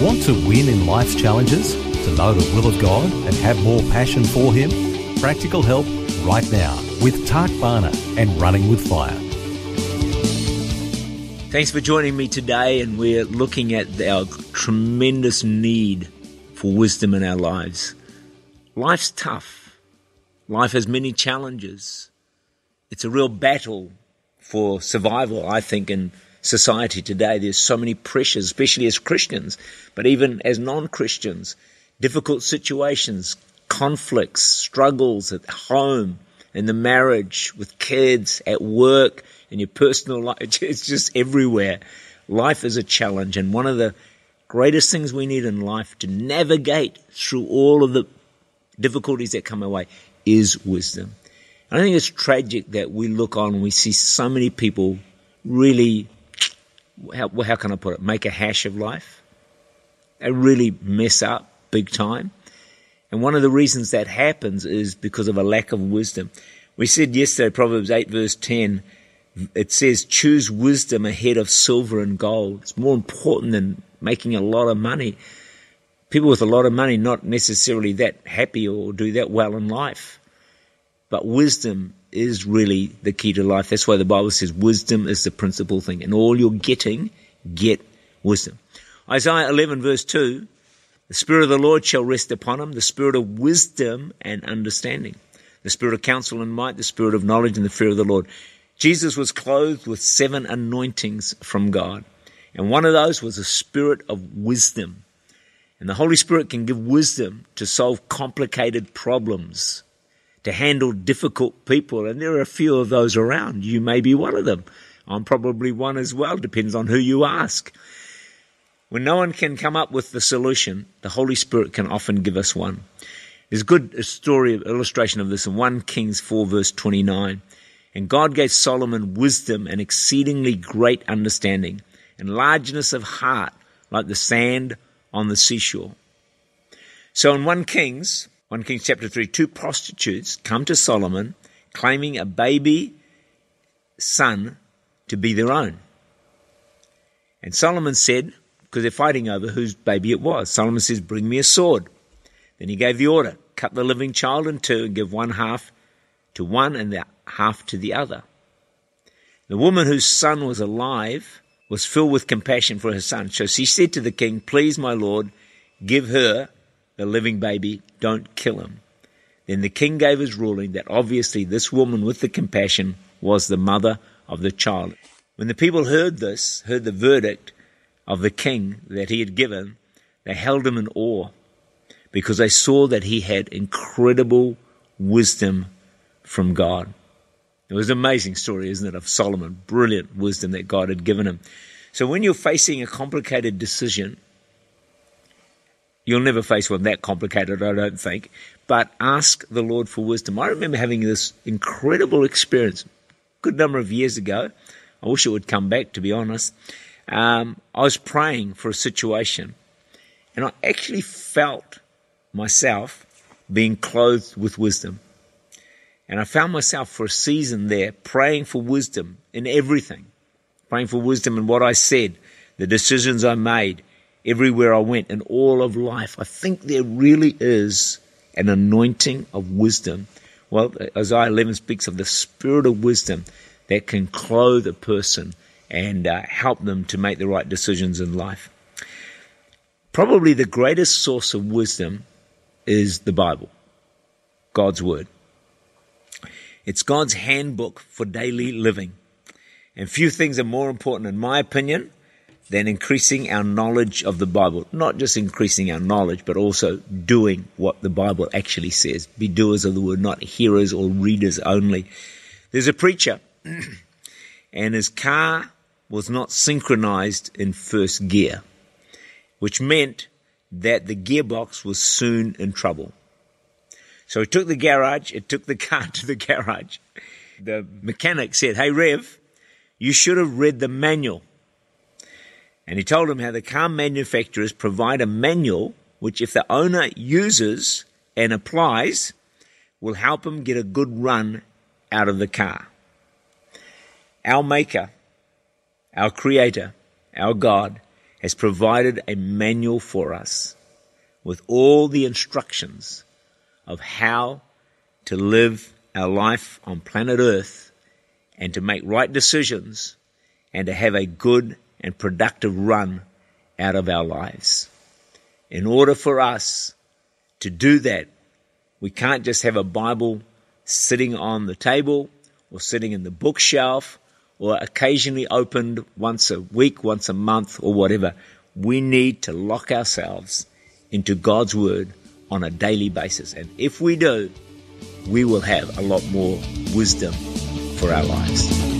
Want to win in life's challenges? To know the will of God and have more passion for Him? Practical help right now with Tak Bhana and Running with Fire. Thanks for joining me today, and we're looking at our tremendous need for wisdom in our lives. Life's tough, life has many challenges. It's a real battle for survival, I think, in society today. There's so many pressures, especially as Christians, but even as non Christians, difficult situations, conflicts, struggles at home, in the marriage, with kids, at work, in your personal life. It's just everywhere. Life is a challenge, and one of the greatest things we need in life to navigate through all of the difficulties that come our way is wisdom. I think it's tragic that we look on and we see so many people really how, how can I put it, make a hash of life. They really mess up big time. And one of the reasons that happens is because of a lack of wisdom. We said yesterday, Proverbs 8 verse 10, it says, choose wisdom ahead of silver and gold. It's more important than making a lot of money. People with a lot of money not necessarily that happy or do that well in life. But wisdom is really the key to life. That's why the Bible says wisdom is the principal thing. And all you're getting, get wisdom. Isaiah 11 verse 2, the Spirit of the Lord shall rest upon him, the Spirit of wisdom and understanding, the Spirit of counsel and might, the Spirit of knowledge and the fear of the Lord. Jesus was clothed with seven anointings from God. And one of those was a spirit of wisdom. And the Holy Spirit can give wisdom to solve complicated problems to handle difficult people. And there are a few of those around. You may be one of them. I'm probably one as well. Depends on who you ask. When no one can come up with the solution, the Holy Spirit can often give us one. There's a good story, of illustration of this in 1 Kings 4 verse 29. And God gave Solomon wisdom and exceedingly great understanding and largeness of heart like the sand on the seashore. So in 1 Kings 1 Kings chapter 3, two prostitutes come to Solomon claiming a baby son to be their own. And Solomon said, because they're fighting over whose baby it was, Solomon says, Bring me a sword. Then he gave the order cut the living child in two and give one half to one and the half to the other. The woman whose son was alive was filled with compassion for her son. So she said to the king, Please, my lord, give her the living baby, don't kill him. Then the king gave his ruling that obviously this woman with the compassion was the mother of the child. When the people heard this, heard the verdict of the king that he had given, they held him in awe because they saw that he had incredible wisdom from God. It was an amazing story, isn't it, of Solomon? Brilliant wisdom that God had given him. So when you're facing a complicated decision, You'll never face one that complicated, I don't think. But ask the Lord for wisdom. I remember having this incredible experience good number of years ago. I wish it would come back, to be honest. Um, I was praying for a situation, and I actually felt myself being clothed with wisdom. And I found myself for a season there praying for wisdom in everything, praying for wisdom in what I said, the decisions I made, everywhere I went in all of life. I think there really is an anointing of wisdom. Well, Isaiah 11 speaks of the spirit of wisdom that can clothe a person and uh, help them to make the right decisions in life. Probably the greatest source of wisdom is the Bible, God's Word. It's God's handbook for daily living. And few things are more important, in my opinion, than increasing our knowledge of the Bible. Not just increasing our knowledge, but also doing what the Bible actually says. Be doers of the word, not hearers or readers only. There's a preacher, and his car was not synchronized in first gear, which meant that the gearbox was soon in trouble. So he took the garage, it took the car to the garage. The mechanic said, Hey, Rev, you should have read the manual. And he told him how the car manufacturers provide a manual which, if the owner uses and applies, will help him get a good run out of the car. Our Maker, our Creator, our God, has provided a manual for us with all the instructions of how to live our life on planet Earth and to make right decisions and to have a good and productive run out of our lives. In order for us to do that, we can't just have a Bible sitting on the table or sitting in the bookshelf or occasionally opened once a week, once a month or whatever. We need to lock ourselves into God's Word on a daily basis. And if we do, we will have a lot more wisdom for our lives.